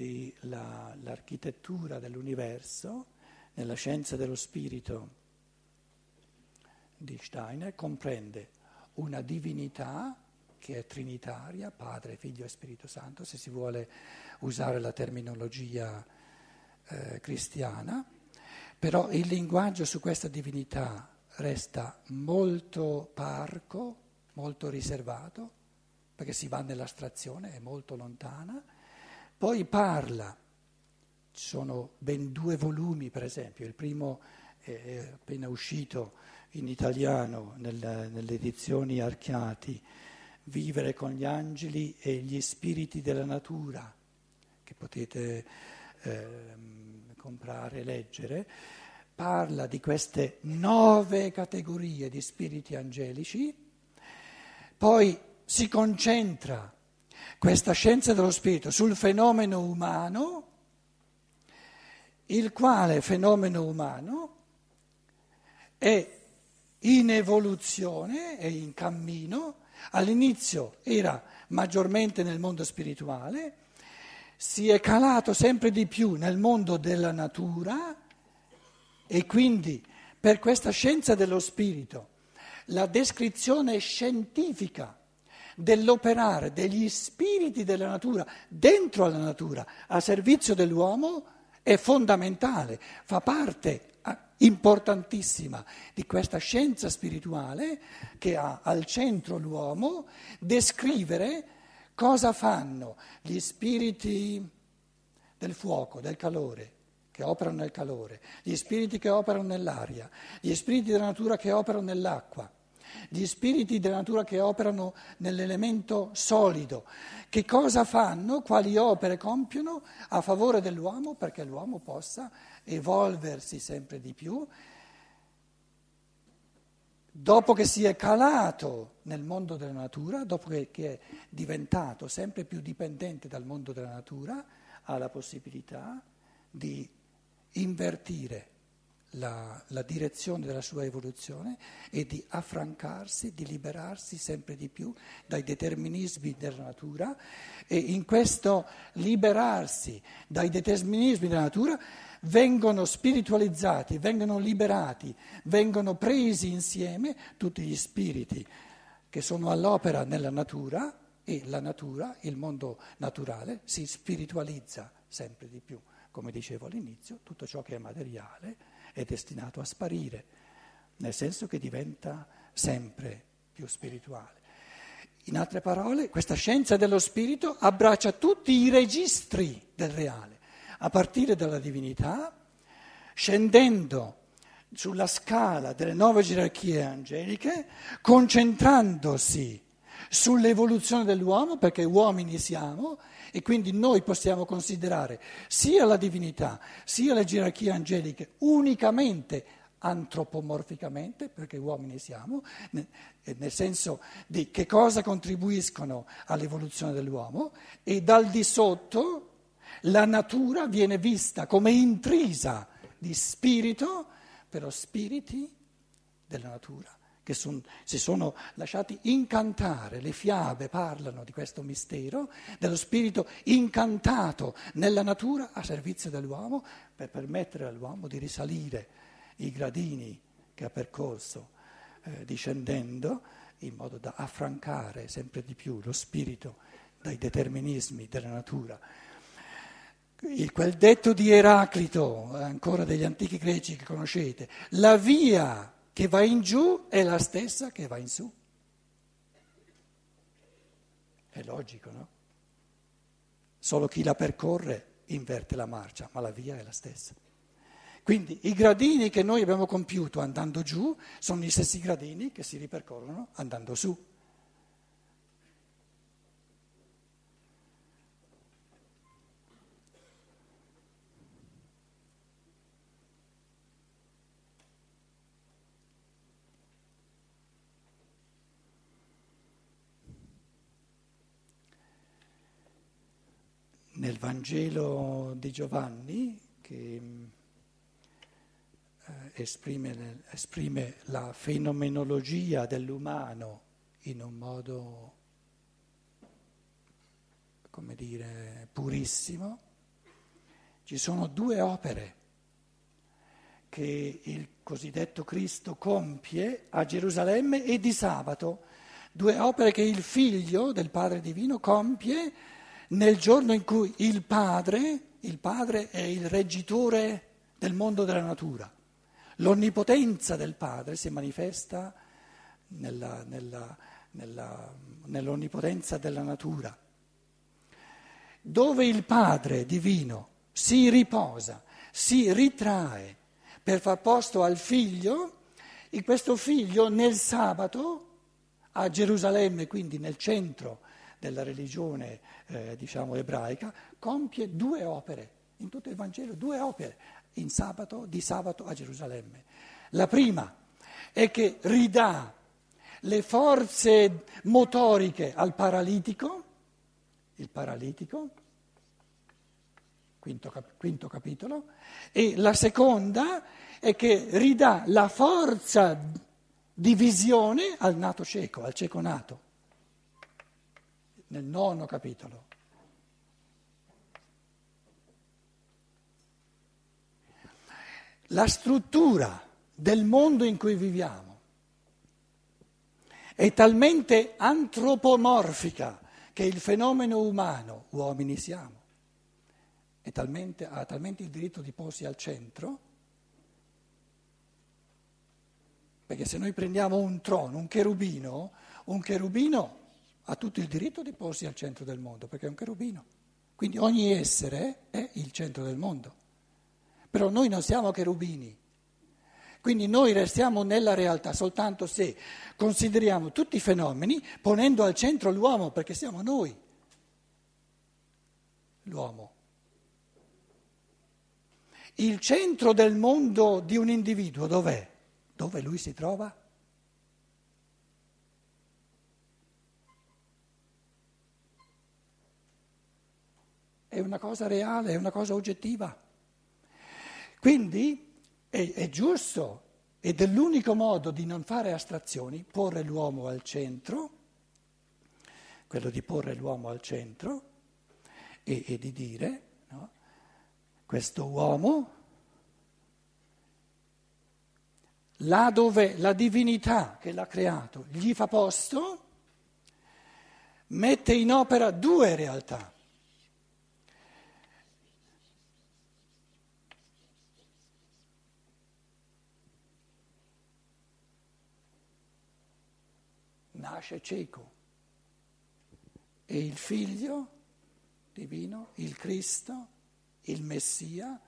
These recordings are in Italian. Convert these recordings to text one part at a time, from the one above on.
quindi la, l'architettura dell'universo nella scienza dello spirito di Steiner comprende una divinità che è trinitaria, Padre, Figlio e Spirito Santo, se si vuole usare la terminologia eh, cristiana, però il linguaggio su questa divinità resta molto parco, molto riservato, perché si va nell'astrazione, è molto lontana, poi parla, ci sono ben due volumi per esempio, il primo è appena uscito in italiano nel, nelle edizioni Archiati, Vivere con gli angeli e gli spiriti della natura, che potete eh, comprare e leggere, parla di queste nove categorie di spiriti angelici, poi si concentra questa scienza dello spirito sul fenomeno umano, il quale fenomeno umano è in evoluzione, è in cammino, all'inizio era maggiormente nel mondo spirituale, si è calato sempre di più nel mondo della natura e quindi per questa scienza dello spirito la descrizione scientifica dell'operare degli spiriti della natura dentro alla natura a servizio dell'uomo è fondamentale, fa parte importantissima di questa scienza spirituale che ha al centro l'uomo, descrivere cosa fanno gli spiriti del fuoco, del calore, che operano nel calore, gli spiriti che operano nell'aria, gli spiriti della natura che operano nell'acqua, gli spiriti della natura che operano nell'elemento solido, che cosa fanno, quali opere compiono a favore dell'uomo perché l'uomo possa evolversi sempre di più, dopo che si è calato nel mondo della natura, dopo che, è diventato sempre più dipendente dal mondo della natura, ha la possibilità di invertire la, la, direzione della sua evoluzione e di affrancarsi, di liberarsi sempre di più dai determinismi della natura e in questo liberarsi dai determinismi della natura vengono spiritualizzati, vengono liberati, vengono presi insieme tutti gli spiriti che sono all'opera nella natura e la natura, il mondo naturale, si spiritualizza sempre di più. Come dicevo all'inizio, tutto ciò che è materiale è destinato a sparire, nel senso che diventa sempre più spirituale. In altre parole, questa scienza dello spirito abbraccia tutti i registri del reale a partire dalla divinità, scendendo sulla scala delle nuove gerarchie angeliche, concentrandosi sull'evoluzione dell'uomo, perché uomini siamo, e quindi noi possiamo considerare sia la divinità sia le gerarchie angeliche unicamente antropomorficamente, perché uomini siamo, nel senso di che cosa contribuiscono all'evoluzione dell'uomo, e dal di sotto la natura viene vista come intrisa di spirito, però spiriti della natura che son, si sono lasciati incantare, le fiabe parlano di questo mistero, dello spirito incantato nella natura a servizio dell'uomo per permettere all'uomo di risalire i gradini che ha percorso eh, discendendo in modo da affrancare sempre di più lo spirito dai determinismi della natura. Il, quel detto di Eraclito, ancora degli antichi greci che conoscete, la via che va in giù è la stessa che va in su. È logico, no? Solo chi la percorre inverte la marcia, ma la via è la stessa. Quindi i gradini che noi abbiamo compiuto andando giù sono gli stessi gradini che si ripercorrono andando su. nel Vangelo di Giovanni, che eh, esprime, esprime la fenomenologia dell'umano in un modo, come dire, purissimo, ci sono due opere che il cosiddetto Cristo compie a Gerusalemme e di sabato, due opere che il figlio del Padre Divino compie nel giorno in cui il Padre, il Padre è il reggitore del mondo della natura. L'onnipotenza del Padre si manifesta nella, nella, nella, nell'onnipotenza della natura, dove il Padre divino si riposa, si ritrae per far posto al figlio, e questo figlio nel sabato a Gerusalemme, quindi nel centro della religione eh, diciamo ebraica, compie due opere, in tutto il Vangelo due opere sabato, di sabato a Gerusalemme. La prima è che ridà le forze motoriche al paralitico, il paralitico, quinto, cap- quinto capitolo, e la seconda è che ridà la forza di visione al nato cieco, al cieco nato, nel nono capitolo. La struttura del mondo in cui viviamo è talmente antropomorfica che il fenomeno umano, uomini siamo, talmente, ha talmente il diritto di porsi al centro, perché se noi prendiamo un trono, un cherubino, un cherubino ha tutto il diritto di porsi al centro del mondo, perché è un cherubino. Quindi ogni essere è il centro del mondo. Però noi non siamo cherubini. Quindi noi restiamo nella realtà soltanto se consideriamo tutti i fenomeni ponendo al centro l'uomo, perché siamo noi l'uomo. Il centro del mondo di un individuo dov'è? Dove lui si trova? È una cosa reale, è una cosa oggettiva. Quindi è, è giusto ed è l'unico modo di non fare astrazioni, porre l'uomo al centro, quello di porre l'uomo al centro e, e di dire, no? questo uomo, là dove la divinità che l'ha creato gli fa posto, mette in opera due realtà. Nasce cieco e il figlio divino, il Cristo, il Messia,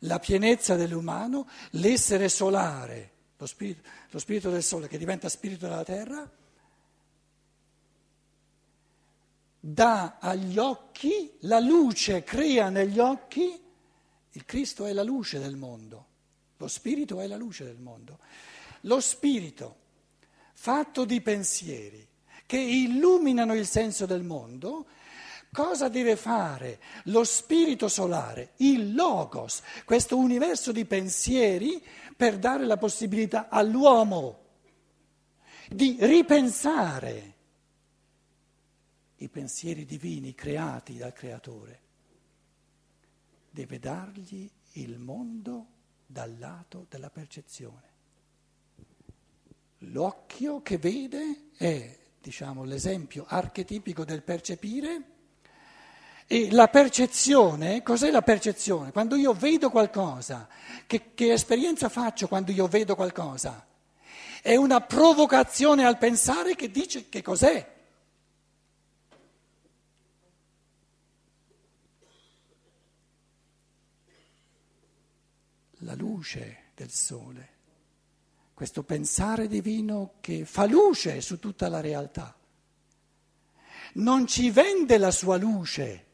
la pienezza dell'umano, l'essere solare, lo spirito, lo spirito del sole che diventa spirito della terra, dà agli occhi la luce, crea negli occhi, il Cristo è la luce del mondo, lo spirito è la luce del mondo. Lo spirito fatto di pensieri che illuminano il senso del mondo, cosa deve fare lo spirito solare, il logos, questo universo di pensieri per dare la possibilità all'uomo di ripensare i pensieri divini creati dal creatore. Deve dargli il mondo dal lato della percezione. L'occhio che vede è, diciamo, l'esempio archetipico del percepire e la percezione, cos'è la percezione? Quando io vedo qualcosa, che, che esperienza faccio quando io vedo qualcosa? È una provocazione al pensare che dice che cos'è. La luce del sole questo pensare divino che fa luce su tutta la realtà. Non ci vende la sua luce,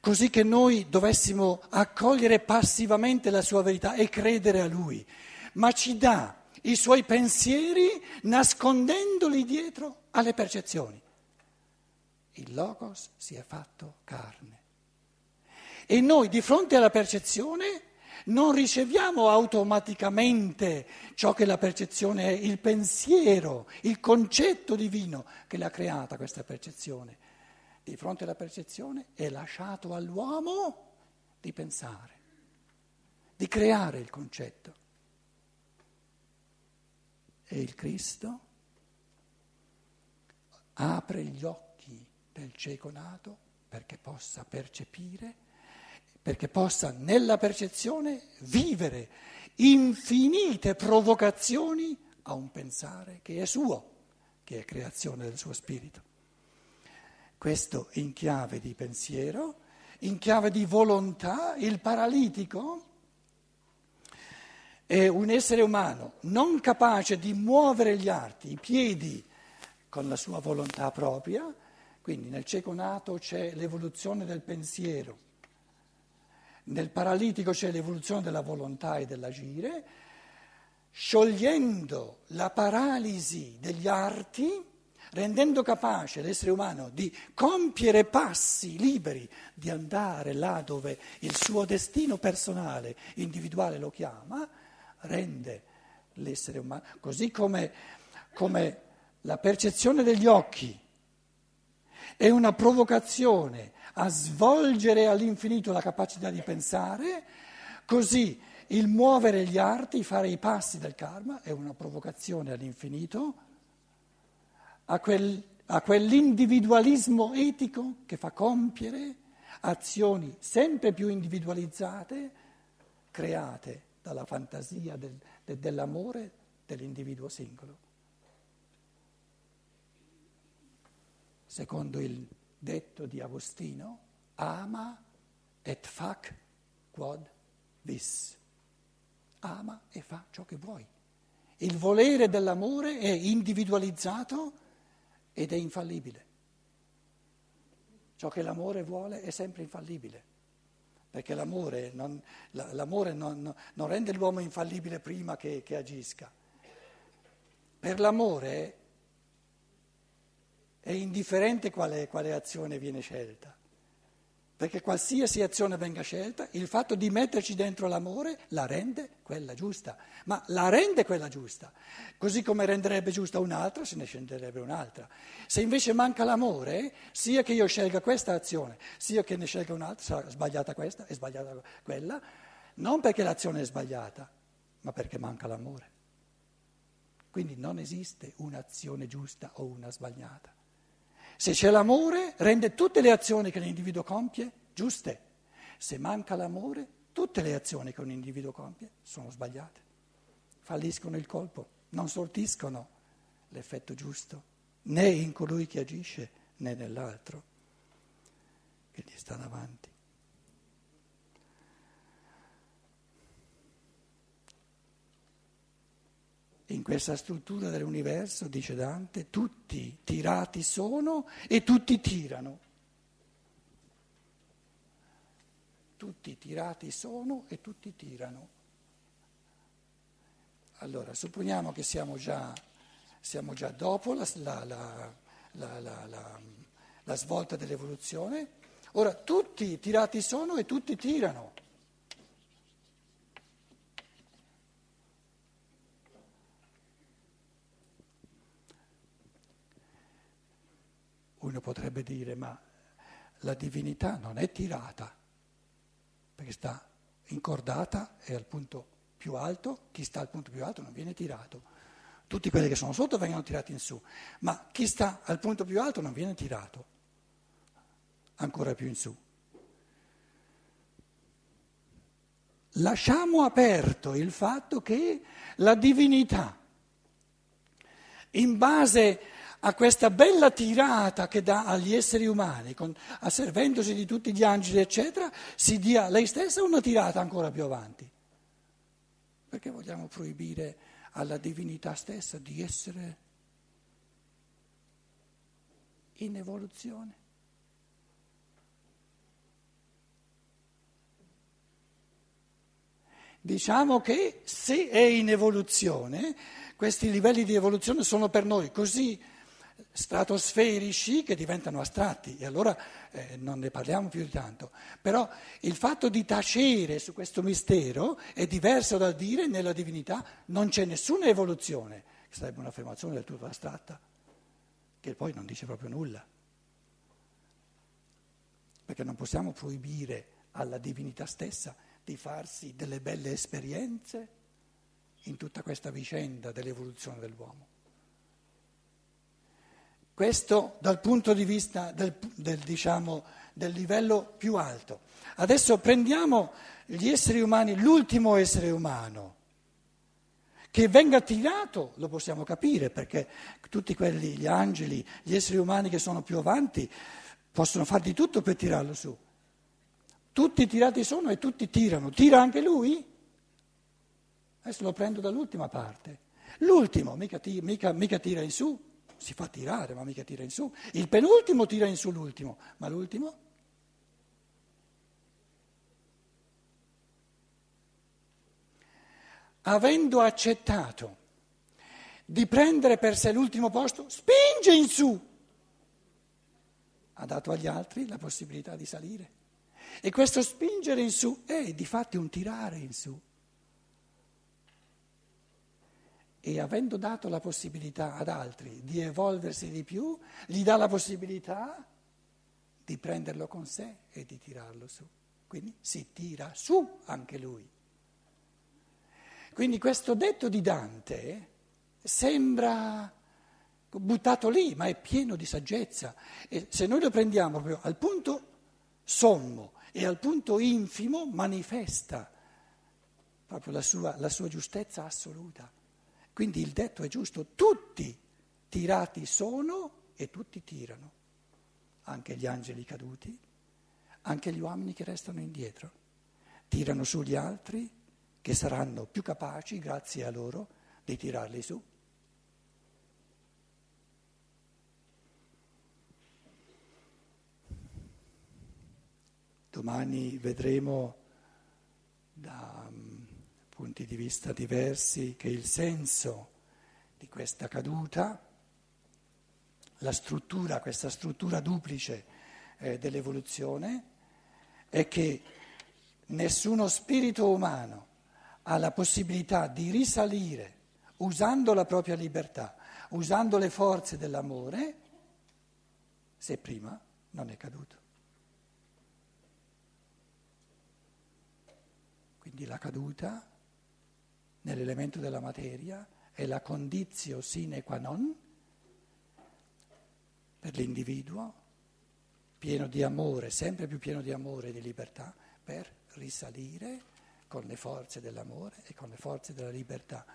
così che noi dovessimo accogliere passivamente la sua verità e credere a lui, ma ci dà i suoi pensieri nascondendoli dietro alle percezioni. Il Logos si è fatto carne. E noi di fronte alla percezione non riceviamo automaticamente ciò che la percezione è, il pensiero, il concetto divino che l'ha creata questa percezione. Di fronte alla percezione è lasciato all'uomo di pensare. di creare il concetto. E il Cristo apre gli occhi del cieco nato perché possa percepire, perché possa nella percezione vivere infinite provocazioni a un pensare che è suo, che è creazione del suo spirito. Questo in chiave di pensiero, in chiave di volontà, il paralitico è un essere umano non capace di muovere gli arti, i piedi con la sua volontà propria, quindi nel cieco nato c'è l'evoluzione del pensiero, nel paralitico c'è l'evoluzione della volontà e dell'agire, sciogliendo la paralisi degli arti, rendendo capace l'essere umano di compiere passi liberi, di andare là dove il suo destino personale, individuale lo chiama, rende l'essere umano, così come, come la percezione degli occhi è una provocazione a svolgere all'infinito la capacità di pensare, così il muovere gli arti, fare i passi del karma è una provocazione all'infinito a, quel, a quell'individualismo etico che fa compiere azioni sempre più individualizzate, create dalla fantasia del, de, dell'amore dell'individuo singolo. Secondo il detto di Agostino, ama et fac quod vis. Ama e fa ciò che vuoi. Il volere dell'amore è individualizzato ed è infallibile. Ciò che l'amore vuole è sempre infallibile perché l'amore non, l'amore non, non rende l'uomo infallibile prima che, che agisca. Per l'amore è indifferente quale, quale azione viene scelta, perché qualsiasi azione venga scelta, il fatto di metterci dentro l'amore la rende quella giusta, ma la rende quella giusta, così come renderebbe giusta un'altra, se ne scenderebbe un'altra. Se invece manca l'amore, sia che io scelga questa azione, sia che ne scelga un'altra, sarà sbagliata questa e sbagliata quella, non perché l'azione è sbagliata, ma perché manca l'amore. Quindi non esiste un'azione giusta o una sbagliata. Se c'è l'amore, rende tutte le azioni che l'individuo compie giuste. Se manca l'amore, tutte le azioni che un individuo compie sono sbagliate. Falliscono il colpo, non sortiscono l'effetto giusto né in colui che agisce né nell'altro che gli sta davanti. In questa struttura dell'universo, dice Dante, tutti tirati sono e tutti tirano. Tutti tirati sono e tutti tirano. Allora, supponiamo che siamo già siamo già dopo la, la, la, la, svolta dell'evoluzione. Ora tutti tirati sono e tutti tirano. Potrebbe dire, ma la divinità non è tirata, perché sta incordata e al punto più alto, chi sta al punto più alto non viene tirato tutti quelli che sono sotto vengono tirati in su, ma chi sta al punto più alto non viene tirato ancora più in su. Lasciamo aperto il fatto che la divinità, in base a questa bella tirata che dà agli esseri umani, con, asservendosi di tutti gli angeli, eccetera, si dia lei stessa una tirata ancora più avanti. Perché vogliamo proibire alla divinità stessa di essere in evoluzione. Diciamo che se è in evoluzione, questi livelli di evoluzione sono per noi così stratosferici che diventano astratti e allora eh, non ne parliamo più di tanto. Però il fatto di tacere su questo mistero è diverso dal dire nella divinità non c'è nessuna evoluzione, che sarebbe un'affermazione del tutto astratta, che poi non dice proprio nulla. Perché non possiamo proibire alla divinità stessa di farsi delle belle esperienze in tutta questa vicenda dell'evoluzione dell'uomo. Questo dal punto di vista del, del, diciamo, del livello più alto. Adesso prendiamo gli esseri umani, l'ultimo essere umano. Che venga tirato lo possiamo capire perché tutti quelli, gli angeli, gli esseri umani che sono più avanti possono fare di tutto per tirarlo su. Tutti tirati sono e tutti tirano. Tira anche lui? Adesso lo prendo dall'ultima parte. L'ultimo mica, mica, mica tira in su si fa tirare, ma mica tira in su. Il penultimo tira in su l'ultimo, ma l'ultimo? Avendo accettato di prendere per sé l'ultimo posto, spinge in su. Ha dato agli altri la possibilità di salire. E questo spingere in su è di fatti un tirare in su. E avendo dato la possibilità ad altri di evolversi di più, gli dà la possibilità di prenderlo con sé e di tirarlo su. Quindi si tira su anche lui. Quindi questo detto di Dante sembra buttato lì, ma è pieno di saggezza. E se noi lo prendiamo proprio al punto sommo e al punto infimo, manifesta proprio la sua, la sua giustezza assoluta. Quindi il detto è giusto, tutti tirati sono e tutti tirano, anche gli angeli caduti, anche gli uomini che restano indietro, tirano su gli altri che saranno più capaci, grazie a loro, di tirarli su. Domani vedremo da punti di vista diversi, che il senso di questa caduta, la struttura, questa struttura duplice eh, dell'evoluzione, è che nessuno spirito umano ha la possibilità di risalire usando la propria libertà, usando le forze dell'amore, se prima non è caduto. Quindi la caduta nell'elemento della materia è la condizio sine qua non per l'individuo, pieno di amore, sempre più pieno di amore e di libertà, per risalire con le forze dell'amore e con le forze della libertà,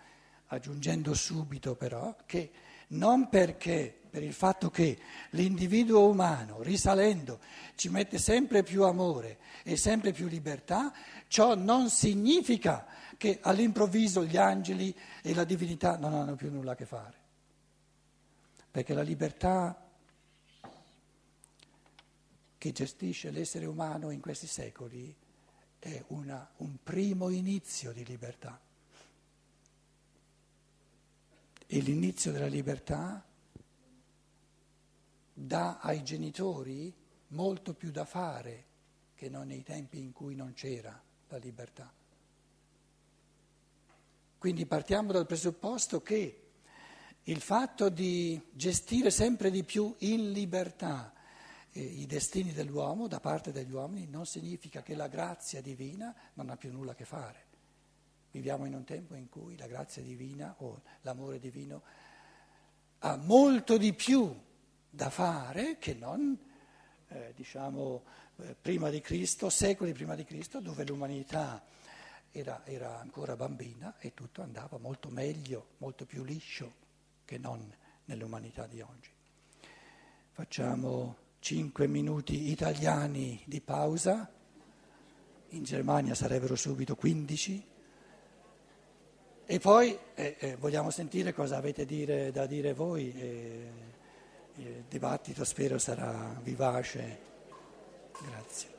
aggiungendo subito però che non perché, per il fatto che l'individuo umano, risalendo, ci mette sempre più amore e sempre più libertà, ciò non significa che all'improvviso gli angeli e la divinità non hanno più nulla a che fare. Perché la libertà che gestisce l'essere umano in questi secoli è una, un primo inizio di libertà. E l'inizio della libertà dà ai genitori molto più da fare che non nei tempi in cui non c'era la libertà. Quindi partiamo dal presupposto che il fatto di gestire sempre di più in libertà eh, i destini dell'uomo da parte degli uomini non significa che la grazia divina non ha più nulla a che fare. Viviamo in un tempo in cui la grazia divina o l'amore divino ha molto di più da fare che non, eh, diciamo, eh, prima di Cristo, secoli prima di Cristo, dove l'umanità era, era ancora bambina e tutto andava molto meglio, molto più liscio che non nell'umanità di oggi. Facciamo cinque minuti italiani di pausa, in Germania sarebbero subito 15. E poi eh, eh, vogliamo sentire cosa avete dire, da dire voi. Eh, il dibattito spero sarà vivace. Grazie.